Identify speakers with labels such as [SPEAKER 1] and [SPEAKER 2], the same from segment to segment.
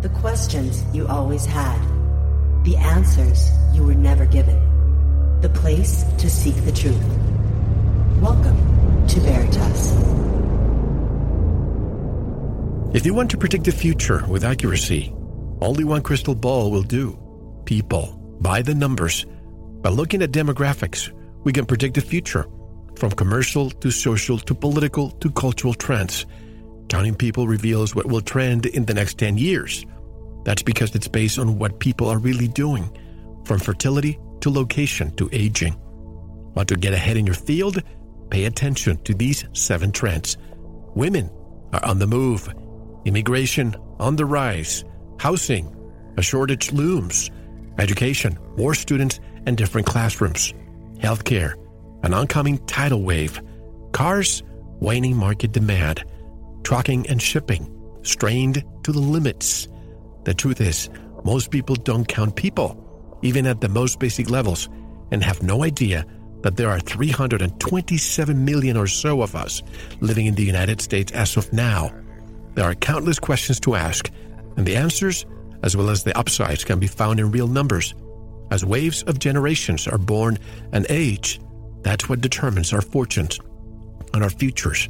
[SPEAKER 1] The questions you always had. The answers you were never given. The place to seek the truth. Welcome to Veritas.
[SPEAKER 2] If you want to predict the future with accuracy, only one crystal ball will do. People, by the numbers. By looking at demographics, we can predict the future, from commercial to social to political to cultural trends. Counting people reveals what will trend in the next 10 years. That's because it's based on what people are really doing, from fertility to location to aging. Want to get ahead in your field? Pay attention to these seven trends. Women are on the move, immigration on the rise, housing, a shortage looms, education, more students and different classrooms, healthcare, an oncoming tidal wave, cars, waning market demand, trucking and shipping, strained to the limits. The truth is, most people don't count people, even at the most basic levels, and have no idea that there are 327 million or so of us living in the United States as of now. There are countless questions to ask, and the answers, as well as the upsides, can be found in real numbers. As waves of generations are born and age, that's what determines our fortunes and our futures.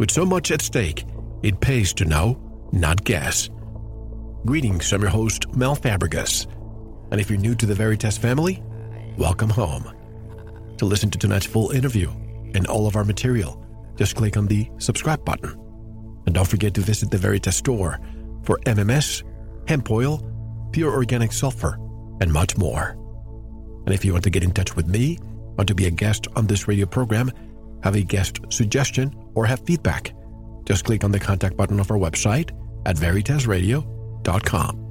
[SPEAKER 2] With so much at stake, it pays to know, not guess. Greetings, I'm your host, Mel Fabregas. And if you're new to the Veritas family, welcome home. To listen to tonight's full interview and all of our material, just click on the subscribe button. And don't forget to visit the Veritas store for MMS, hemp oil, pure organic sulfur, and much more. And if you want to get in touch with me, want to be a guest on this radio program, have a guest suggestion, or have feedback, just click on the contact button of our website at veritasradio.com.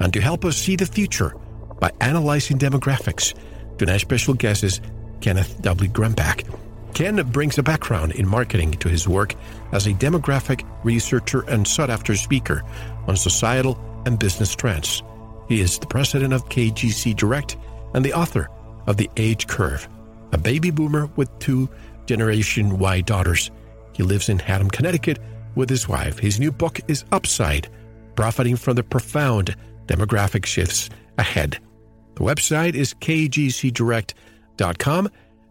[SPEAKER 2] And to help us see the future by analyzing demographics, tonight's special guest is Kenneth W. Gronbach. Ken brings a background in marketing to his work as a demographic researcher and sought after speaker on societal and business trends. He is the president of KGC Direct and the author of The Age Curve, a baby boomer with two Generation Y daughters. He lives in Haddam, Connecticut with his wife. His new book is Upside, profiting from the profound demographic shifts ahead. The website is kgcdirect.com,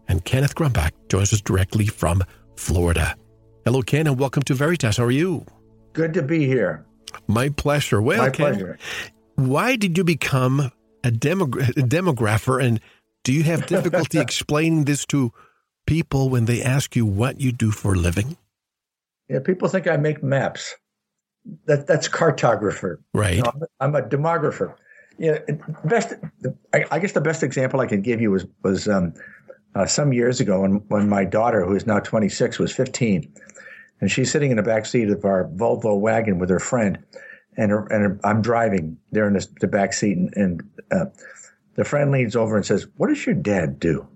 [SPEAKER 2] and Kenneth Gronbach joins us directly from Florida. Hello, Ken, and welcome to Veritas. How are you?
[SPEAKER 3] Good to be here.
[SPEAKER 2] My pleasure. Well,
[SPEAKER 3] My
[SPEAKER 2] Ken,
[SPEAKER 3] pleasure.
[SPEAKER 2] why did you become a, demogra- a demographer, and do you have difficulty explaining this to people when they ask you what you do for a living?
[SPEAKER 3] Yeah, people think I make maps. That that's cartographer.
[SPEAKER 2] Right.
[SPEAKER 3] You know, I'm a demographer. Yeah, best. I, I guess the best example I can give you was was um, uh, some years ago when when my daughter, who is now 26, was 15, and she's sitting in the back seat of our Volvo wagon with her friend, and her, and her, I'm driving. They're in the, the back seat, and, and uh, the friend leans over and says, "What does your dad do?"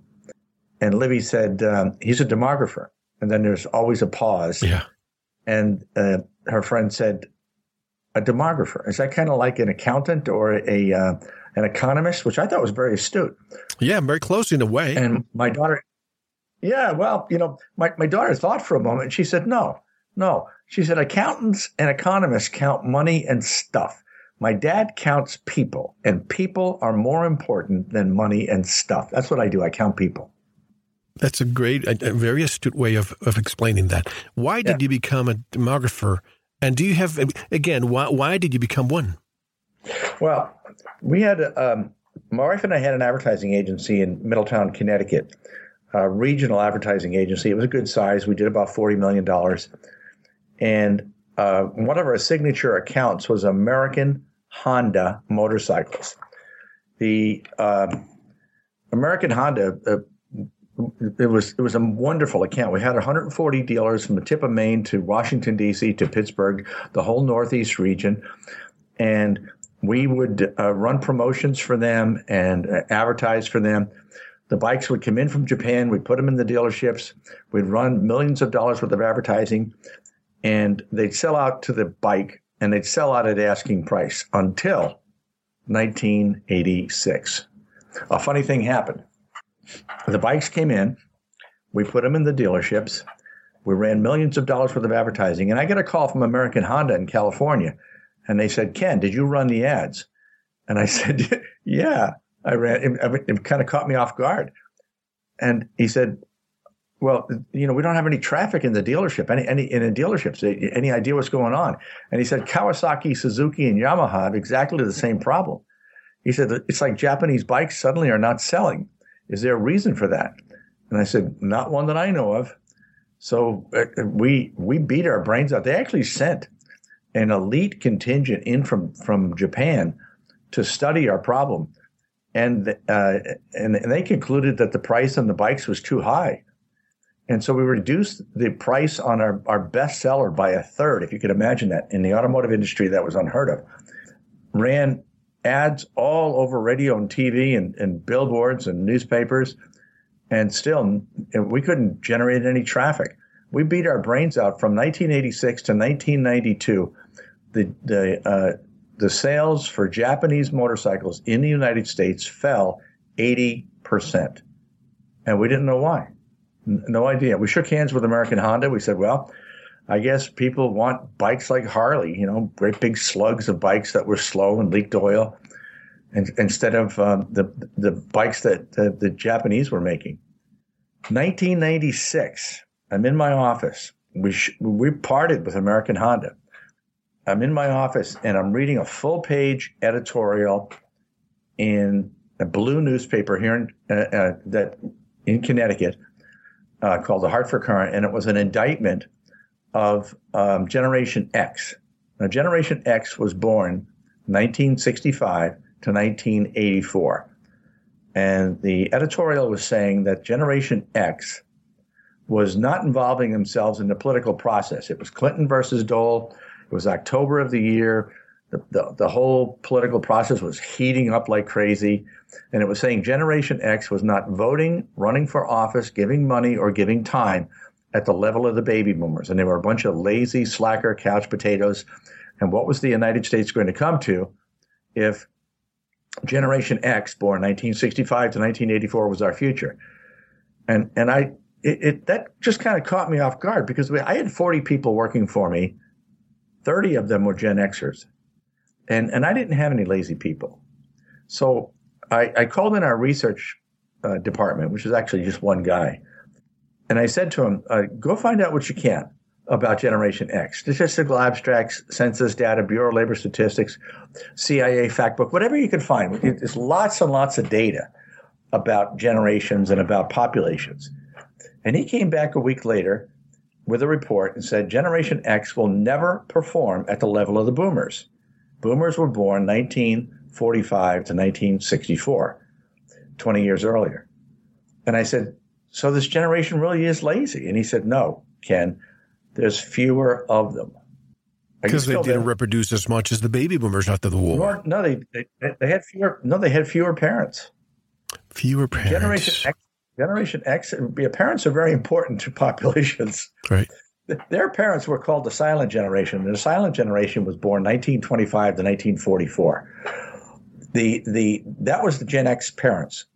[SPEAKER 3] And Livy said, um, "He's a demographer." And then there's always a pause.
[SPEAKER 2] Yeah.
[SPEAKER 3] And uh, her friend said, "A demographer is that kind of like an accountant or a uh, an economist?" Which I thought was very astute.
[SPEAKER 2] Yeah, very close in a way.
[SPEAKER 3] And my daughter, yeah, well, you know, my, my daughter thought for a moment. She said, no, no. She said, accountants and economists count money and stuff. My dad counts people, and people are more important than money and stuff. That's what I do. I count people.
[SPEAKER 2] That's a great, a, a very astute way of, of explaining that. Why did
[SPEAKER 3] Yeah.
[SPEAKER 2] you become a demographer? And do you have, again, why, why did you become one?
[SPEAKER 3] Well, we had um, my wife and I had an advertising agency in Middletown, Connecticut, a regional advertising agency. It was a good size. We did about forty million dollars, and uh, one of our signature accounts was American Honda motorcycles. The um, American Honda. Uh, it was it was a wonderful account. We had 140 dealers from the tip of Maine to Washington D.C. to Pittsburgh, the whole Northeast region, and we would uh, run promotions for them and uh, advertise for them. The bikes would come in from Japan. We'd put them in the dealerships. We'd run millions of dollars worth of advertising, and they'd sell out to the bike, and they'd sell out at asking price until 1986. A funny thing happened. The bikes came in. We put them in the dealerships. We ran millions of dollars worth of advertising, and I get a call from American Honda in California And they said, Ken, did you run the ads? And I said, yeah, I ran. It, it kind of caught me off guard. And he said, well, you know, we don't have any traffic in the dealership, any, any in the dealerships. Any idea what's going on? And he said, Kawasaki, Suzuki, and Yamaha have exactly the same problem. He said, it's like Japanese bikes suddenly are not selling. Is there a reason for that? And I said, not one that I know of. So uh, we we beat our brains out. They actually sent an elite contingent in from from Japan to study our problem, and uh, and, and they concluded that the price on the bikes was too high, and so we reduced the price on our our best seller by a third. If you could imagine that in the automotive industry, that was unheard of. Ran ads all over radio and TV and, and billboards and newspapers and still we couldn't generate any traffic. We beat our brains out from 1986 to 1992. The the uh, the sales for Japanese motorcycles in the United States fell 80 percent, and we didn't know why. No idea. We shook hands with American Honda. We said, well. I guess people want bikes like Harley, you know, great big slugs of bikes that were slow and leaked oil and, instead of um, the the bikes that the, the Japanese were making. 1996, I'm in my office. We sh- we parted with American Honda. I'm in my office and I'm reading a full page editorial in a blue newspaper here in uh, uh, that in Connecticut uh, called the Hartford Courant, and it was an indictment of um, Generation X. Now, Generation X was born 1965 to 1984. And the editorial was saying that Generation X was not involving themselves in the political process. It was Clinton versus Dole. It was October of the year. The, the, the, whole political process was heating up like crazy. And it was saying Generation X was not voting, running for office, giving money, or giving time at the level of the baby boomers. And they were a bunch of lazy, slacker couch potatoes. And what was the United States going to come to if Generation X, born 1965 to 1984, was our future. And and I it, it that just kind of caught me off guard because I had 40 people working for me, 30 of them were Gen Xers, and and I didn't have any lazy people. So I, I called in our research uh, department, which is actually just one guy, and I said to him, uh, "Go find out what you can." about Generation X. Statistical abstracts, census data, Bureau of Labor Statistics, CIA fact book, whatever you can find. There's lots and lots of data about generations and about populations. And he came back a week later with a report and said Generation X will never perform at the level of the boomers. Boomers were born 1945 to 1964, 20 years earlier. And I said, So this generation really is lazy? And he said, No, Ken there's fewer of them.
[SPEAKER 2] Because they didn't there? reproduce as much as the baby boomers after the war.
[SPEAKER 3] No, they, they, they had fewer. No, they had fewer parents.
[SPEAKER 2] Fewer parents.
[SPEAKER 3] Generation X. Generation X. Parents are very important to populations.
[SPEAKER 2] Right.
[SPEAKER 3] Their parents were called the silent generation. and The silent generation was born 1925 to 1944. The the that was the Gen X parents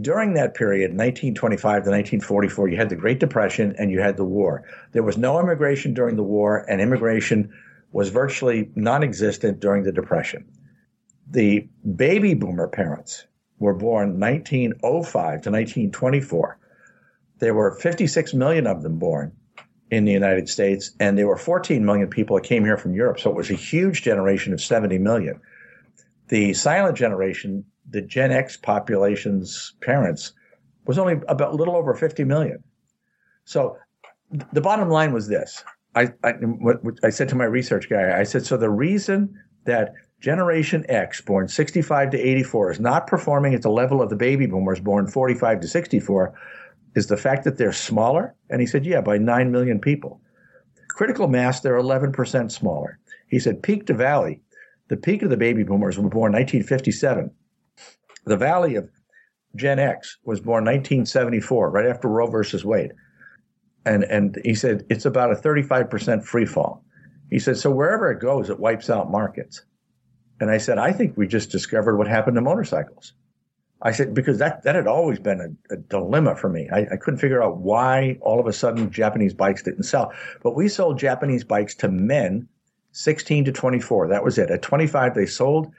[SPEAKER 3] during that period, 1925 to 1944, you had the Great Depression and you had the war. There was no immigration during the war, and immigration was virtually non existent during the Depression. The baby boomer parents were born 1905 to 1924. There were 56 million of them born in the United States, and there were 14 million people that came here from Europe. So it was a huge generation of 70 million. The silent generation the Gen X population's parents was only about a little over 50 million. So the bottom line was this. I, I, I said to my research guy, I said, so the reason that Generation X, born 65 to 84, is not performing at the level of the baby boomers born 45 to 64 is the fact that they're smaller? And he said, yeah, by 9 million people. Critical mass, they're 11% smaller. He said, peak to valley, the peak of the baby boomers were born 1957. The Valley of Gen X was born 1974, right after Roe versus Wade. And, and he said it's about a 35% free fall. He said, so wherever it goes, it wipes out markets. And I said, I think we just discovered what happened to motorcycles. I said, because that, that had always been a, a dilemma for me. I, I, couldn't figure out why all of a sudden Japanese bikes didn't sell. But we sold Japanese bikes to men 16 to 24. That was it. At 25, they sold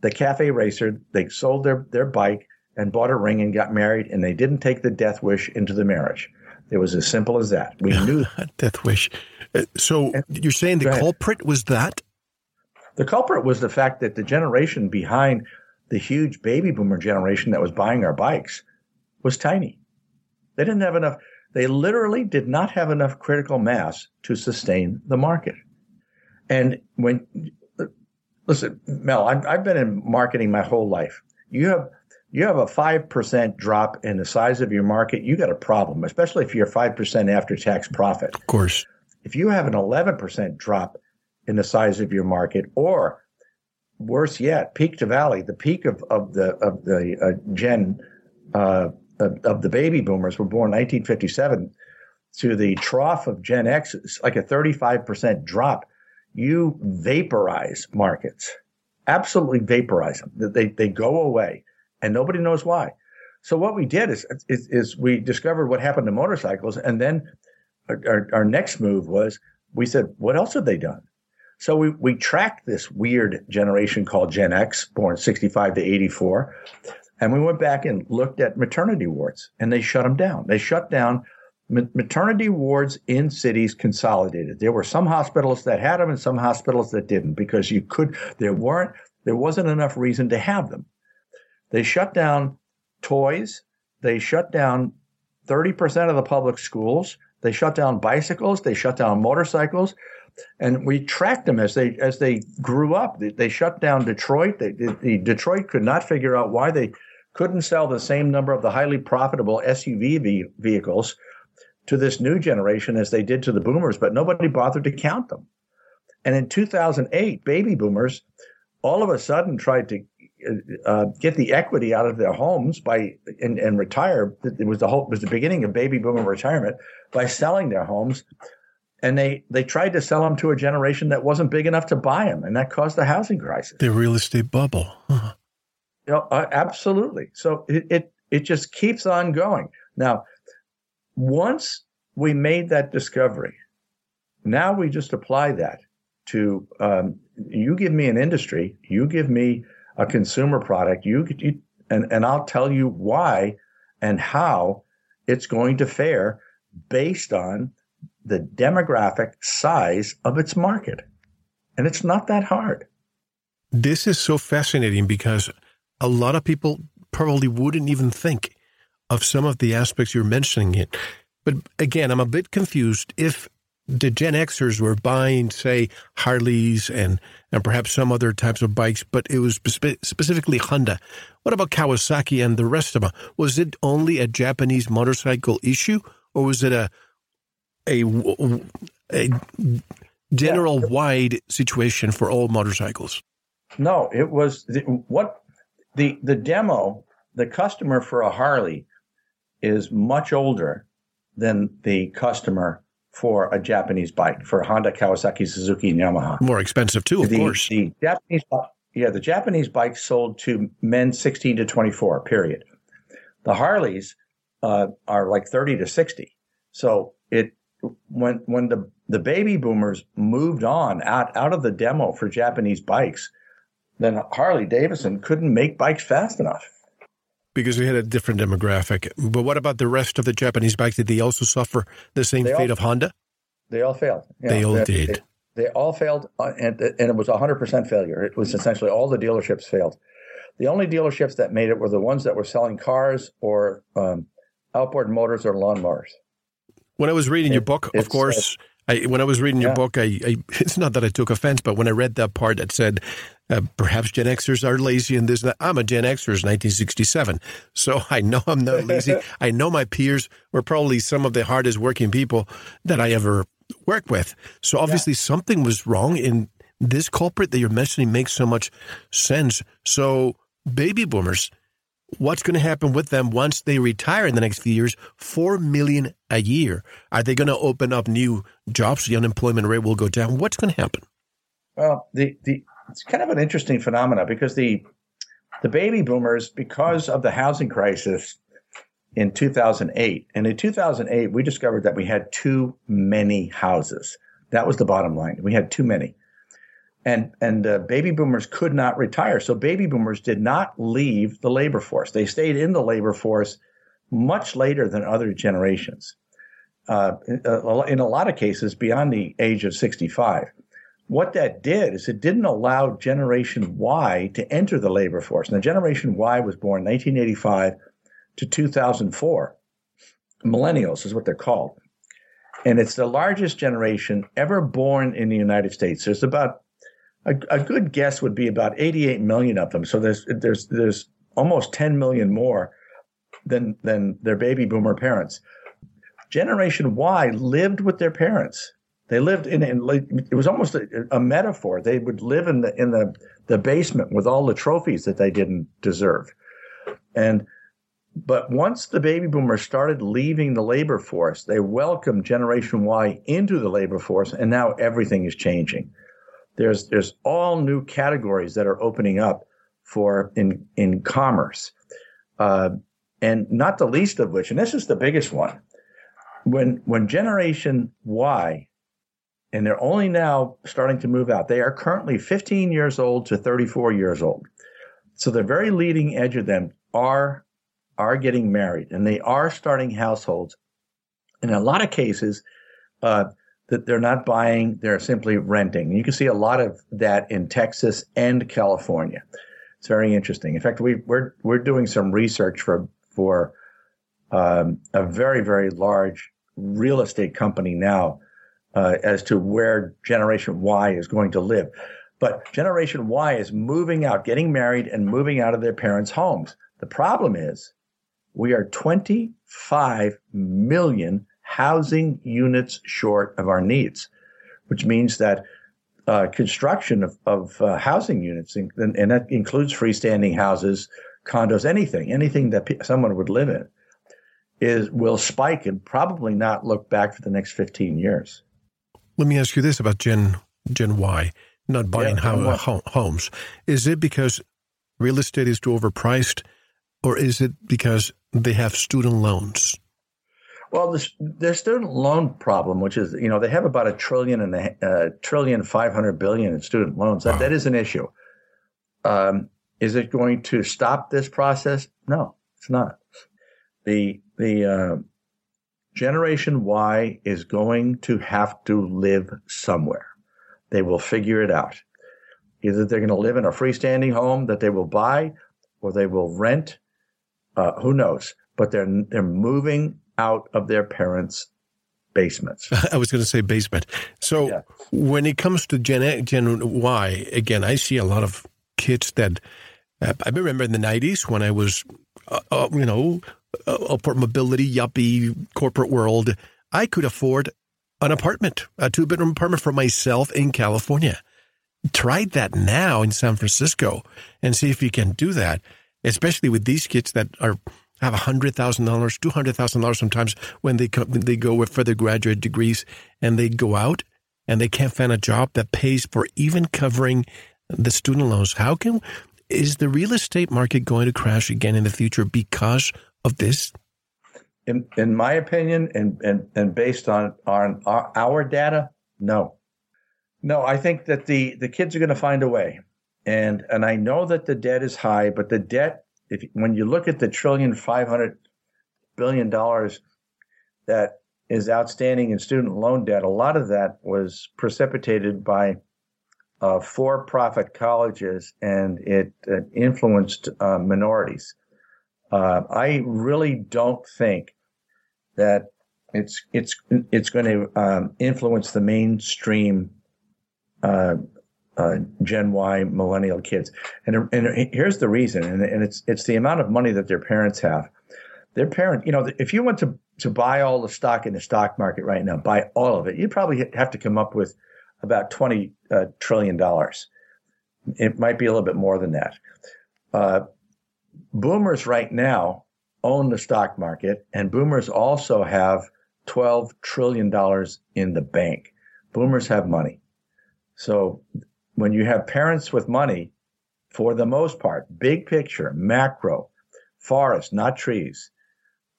[SPEAKER 3] the cafe racer, they sold their, their bike and bought a ring and got married, and they didn't take the death wish into the marriage. It was as simple as that. We knew that
[SPEAKER 2] death wish. Uh, so and, you're saying the culprit was that?
[SPEAKER 3] The culprit was the fact that the generation behind the huge baby boomer generation that was buying our bikes was tiny. They didn't have enough. They literally did not have enough critical mass to sustain the market. And when, listen, Mel, I've, I've been in marketing my whole life. You have you have a 5% drop in the size of your market, you got a problem, especially if you're 5% after tax profit.
[SPEAKER 2] Of course.
[SPEAKER 3] If you have an 11% drop in the size of your market, or worse yet, peak to valley, the peak of, of the, of the uh, gen, uh, of, of, the baby boomers were born 1957 to the trough of Gen X, like a 35% drop you vaporize markets, absolutely vaporize them. They, they go away and nobody knows why. So what we did is, is, is we discovered what happened to motorcycles. And then our, our next move was we said, what else have they done? So we, we tracked this weird generation called Gen X, born 65 to 84. And we went back and looked at maternity wards and they shut them down. They shut down maternity wards in cities consolidated. There were some hospitals that had them and some hospitals that didn't because you could, there weren't, there wasn't enough reason to have them. They shut down toys. They shut down 30% of the public schools. They shut down bicycles. They shut down motorcycles. And we tracked them as they as they grew up. They, shut down Detroit. They, the Detroit could not figure out why they couldn't sell the same number of the highly profitable SUV vehicles to this new generation as they did to the boomers, but nobody bothered to count them. And in 2008, baby boomers all of a sudden tried to uh, get the equity out of their homes by and, and retire. It was the whole was the beginning of baby boomer retirement by selling their homes, and they they tried to sell them to a generation that wasn't big enough to buy them, and that caused the housing crisis.
[SPEAKER 2] The real estate bubble. Huh.
[SPEAKER 3] You know, uh, absolutely. So it, it it just keeps on going. Now, once we made that discovery, now we just apply that to um, you give me an industry, you give me a consumer product, you, you and, and I'll tell you why and how it's going to fare based on the demographic size of its market. And it's not that hard.
[SPEAKER 2] This is so fascinating because a lot of people probably wouldn't even think of some of the aspects you're mentioning it. But again, I'm a bit confused if the Gen Xers were buying, say, Harleys and and perhaps some other types of bikes, but it was spe- specifically Honda. What about Kawasaki and the rest of them? Was it only a Japanese motorcycle issue, or was it a a, a general yeah. wide situation for all motorcycles?
[SPEAKER 3] No, it was the, what the the demo. The customer for a Harley is much older than the customer for a Japanese bike for Honda, Kawasaki, Suzuki, and Yamaha.
[SPEAKER 2] More expensive too, of
[SPEAKER 3] the,
[SPEAKER 2] course.
[SPEAKER 3] The Japanese, yeah, the Japanese bikes sold to men 16 to 24. Period. The Harleys uh, are like 30 to 60. So it when when the the baby boomers moved on out out of the demo for Japanese bikes, then Harley Davidson couldn't make bikes fast enough
[SPEAKER 2] because we had a different demographic. But what about the rest of the Japanese bikes? Did they also suffer the same they fate all, of Honda?
[SPEAKER 3] They all failed.
[SPEAKER 2] They all
[SPEAKER 3] they,
[SPEAKER 2] did.
[SPEAKER 3] They, they, all failed, uh, and, and it was 100% failure. It was essentially all the dealerships failed. The only dealerships that made it were the ones that were selling cars or um, outboard motors or lawnmowers.
[SPEAKER 2] When I was reading it, your book, of course, uh, I, when I was reading your yeah. book, I, I, it's not that I took offense, but when I read that part that said uh, perhaps Gen Xers are lazy and this, I'm a Gen Xer, 1967, so I know I'm not lazy. I know my peers were probably some of the hardest working people that I ever worked with. So obviously yeah. something was wrong, in this culprit that you're mentioning makes so much sense. So baby boomers what's going to happen with them once they retire in the next few years? Four million a year. Are they going to open up new jobs? The unemployment rate will go down. What's going to happen?
[SPEAKER 3] Well, the, the it's kind of an interesting phenomenon because the the baby boomers, because of the housing crisis in 2008, and in 2008 we discovered that we had too many houses. That was the bottom line. We had too many. and and uh, baby boomers could not retire. So baby boomers did not leave the labor force. They stayed in the labor force much later than other generations. Uh, in a lot of cases, beyond the age of 65. What that did is it didn't allow Generation Y to enter the labor force. Now, Generation Y was born 1985 to 2004. Millennials is what they're called. And it's the largest generation ever born in the United States. There's about a, a, good guess would be about 88 million of them. So there's there's there's almost 10 million more than than their baby boomer parents. Generation Y lived with their parents. They lived in, in it was almost a, a, metaphor. They would live in the in the the basement with all the trophies that they didn't deserve. And but once the baby boomers started leaving the labor force, they welcomed Generation Y into the labor force, and now everything is changing there's there's all new categories that are opening up for in in commerce, uh, and not the least of which, and this is the biggest one, when when Generation Y, and they're only now starting to move out. They are currently 15 years old to 34 years old, so the very leading edge of them are are getting married, and they are starting households. In a lot of cases, uh, that they're not buying, they're simply renting. You can see a lot of that in Texas and California. It's very interesting. In fact, we, are we're, we're doing some research for for um, a very very large real estate company now uh, as to where Generation Y is going to live. But Generation Y is moving out, getting married, and moving out of their parents' homes. The problem is we are 25 million housing units short of our needs, which means that uh, construction of, of uh, housing units, and, and, that includes freestanding houses, condos, anything, anything that pe- someone would live in, is will spike and probably not look back for the next 15 years.
[SPEAKER 2] Let me ask you this about Gen Gen Y not buying yeah, ho- homes. Is it because real estate is too overpriced, or is it because they have student loans?
[SPEAKER 3] Well, the, the student loan problem, which is, you know, they have about a trillion and a uh, trillion five hundred billion in student loans. That, wow. that is an issue. Um, is it going to stop this process? No, it's not. The the uh, generation Y is going to have to live somewhere. They will figure it out. Either they're going to live in a freestanding home that they will buy, or they will rent. Uh, who knows? But they're they're moving out of their parents' basements.
[SPEAKER 2] I was going to say basement. So yeah. when it comes to Gen, Gen Y, again, I see a lot of kids that uh, I remember in the 90s when I was, uh, uh, you know, Uh, upward mobility, yuppie, corporate world, I could afford an apartment, a two bedroom apartment for myself in California. Try that now in San Francisco and see if you can do that, especially with these kids that are have $100,000, $200,000 sometimes when they, come, they go with further graduate degrees and they go out and they can't find a job that pays for even covering the student loans. How can, is the real estate market going to crash again in the future because of this?
[SPEAKER 3] In, in my opinion, and, and, and based on, on our, our data, no. No, I think that the, the kids are going to find a way. And, and I know that the debt is high, but the debt if when you look at the trillion five hundred billion dollars that is outstanding in student loan debt, a lot of that was precipitated by uh, for-profit colleges, and it uh, influenced uh, minorities. Uh, I really don't think that it's it's it's going to um, influence the mainstream uh, uh, Gen Y millennial kids. And, and here's the reason, and, and it's it's the amount of money that their parents have. Their parent, you know, if you went to to buy all the stock in the stock market right now, buy all of it, you'd probably have to come up with about twenty uh, trillion dollars. It might be a little bit more than that. Boomers right now own the stock market, and boomers also have twelve trillion dollars in the bank. Boomers have money. So when you have parents with money, for the most part, big picture, macro, forest, not trees,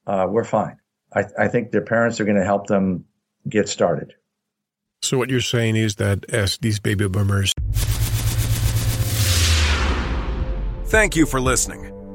[SPEAKER 3] uh, we're fine. I, I think their parents are going to help them get started.
[SPEAKER 2] So, what you're saying is that as these baby boomers
[SPEAKER 4] Thank you for listening.